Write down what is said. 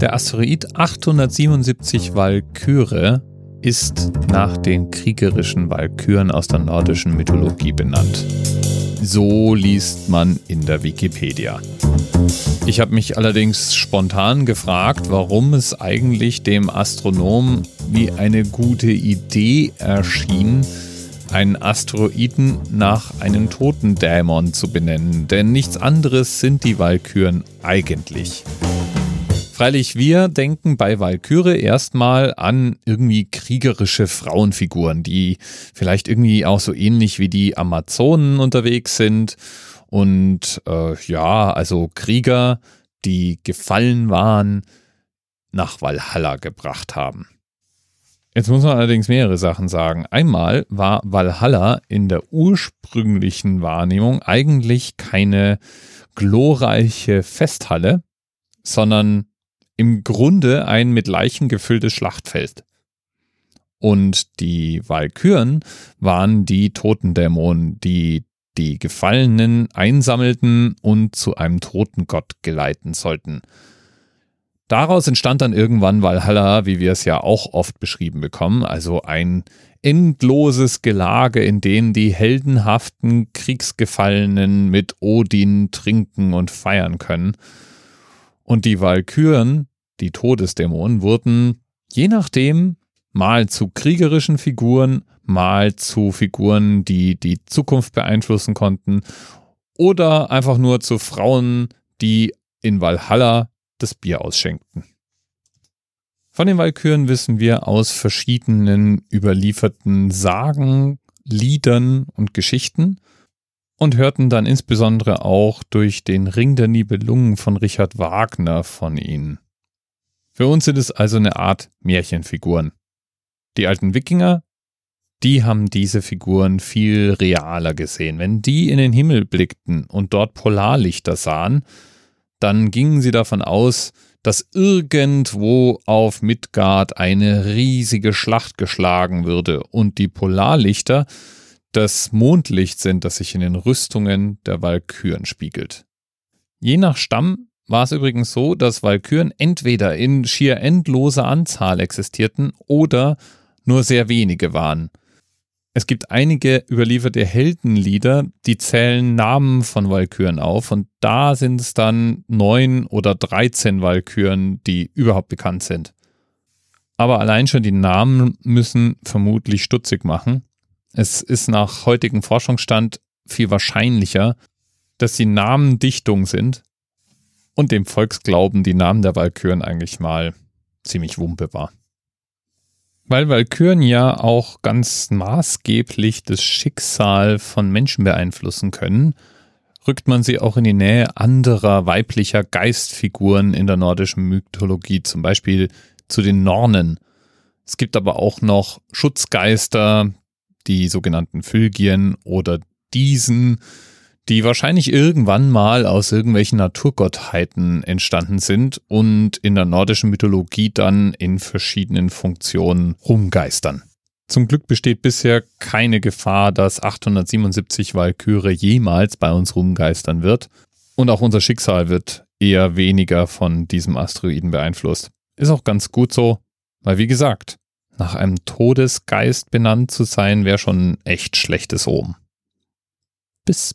Der Asteroid 877 Walküre ist nach den kriegerischen Walküren aus der nordischen Mythologie benannt. So liest man in der Wikipedia. Ich habe mich allerdings spontan gefragt, warum es eigentlich dem Astronomen wie eine gute Idee erschien, einen Asteroiden nach einem toten Dämon zu benennen, denn nichts anderes sind die Walküren eigentlich. Freilich, wir denken bei Walküre erstmal an irgendwie kriegerische Frauenfiguren, die vielleicht irgendwie auch so ähnlich wie die Amazonen unterwegs sind und äh, ja, also Krieger, die gefallen waren, nach Valhalla gebracht haben. Jetzt muss man allerdings mehrere Sachen sagen. Einmal war Valhalla in der ursprünglichen Wahrnehmung eigentlich keine glorreiche Festhalle, sondern im Grunde ein mit Leichen gefülltes Schlachtfeld. Und die Walküren waren die Totendämonen, die die Gefallenen einsammelten und zu einem Totengott geleiten sollten. Daraus entstand dann irgendwann Valhalla, wie wir es ja auch oft beschrieben bekommen, also ein endloses Gelage, in dem die heldenhaften Kriegsgefallenen mit Odin trinken und feiern können. Und die Walküren, die Todesdämonen, wurden je nachdem mal zu kriegerischen Figuren, mal zu Figuren, die die Zukunft beeinflussen konnten oder einfach nur zu Frauen, die in Valhalla das Bier ausschenkten. Von den Walküren wissen wir aus verschiedenen überlieferten Sagen, Liedern und Geschichten und hörten dann insbesondere auch durch den Ring der Nibelungen von Richard Wagner von ihnen. Für uns sind es also eine Art Märchenfiguren. Die alten Wikinger, die haben diese Figuren viel realer gesehen. Wenn die in den Himmel blickten und dort Polarlichter sahen, dann gingen sie davon aus, dass irgendwo auf Midgard eine riesige Schlacht geschlagen würde und die Polarlichter das Mondlicht sind, das sich in den Rüstungen der Walküren spiegelt. Je nach Stamm war es übrigens so, dass Walküren entweder in schier endloser Anzahl existierten oder nur sehr wenige waren. Es gibt einige überlieferte Heldenlieder, die zählen Namen von Walküren auf und da sind es dann neun oder dreizehn Walküren, die überhaupt bekannt sind. Aber allein schon die Namen müssen vermutlich stutzig machen, es ist nach heutigem Forschungsstand viel wahrscheinlicher, dass die Namen Dichtung sind und dem Volksglauben die Namen der Walküren eigentlich mal ziemlich wumpe war. Weil Walküren ja auch ganz maßgeblich das Schicksal von Menschen beeinflussen können, rückt man sie auch in die Nähe anderer weiblicher Geistfiguren in der nordischen Mythologie, zum Beispiel zu den Nornen. Es gibt aber auch noch Schutzgeister, die sogenannten Phylgien oder Diesen, die wahrscheinlich irgendwann mal aus irgendwelchen Naturgottheiten entstanden sind und in der nordischen Mythologie dann in verschiedenen Funktionen rumgeistern. Zum Glück besteht bisher keine Gefahr, dass 877 Walküre jemals bei uns rumgeistern wird. Und auch unser Schicksal wird eher weniger von diesem Asteroiden beeinflusst. Ist auch ganz gut so, weil wie gesagt, nach einem Todesgeist benannt zu sein, wäre schon ein echt schlechtes Omen. Bis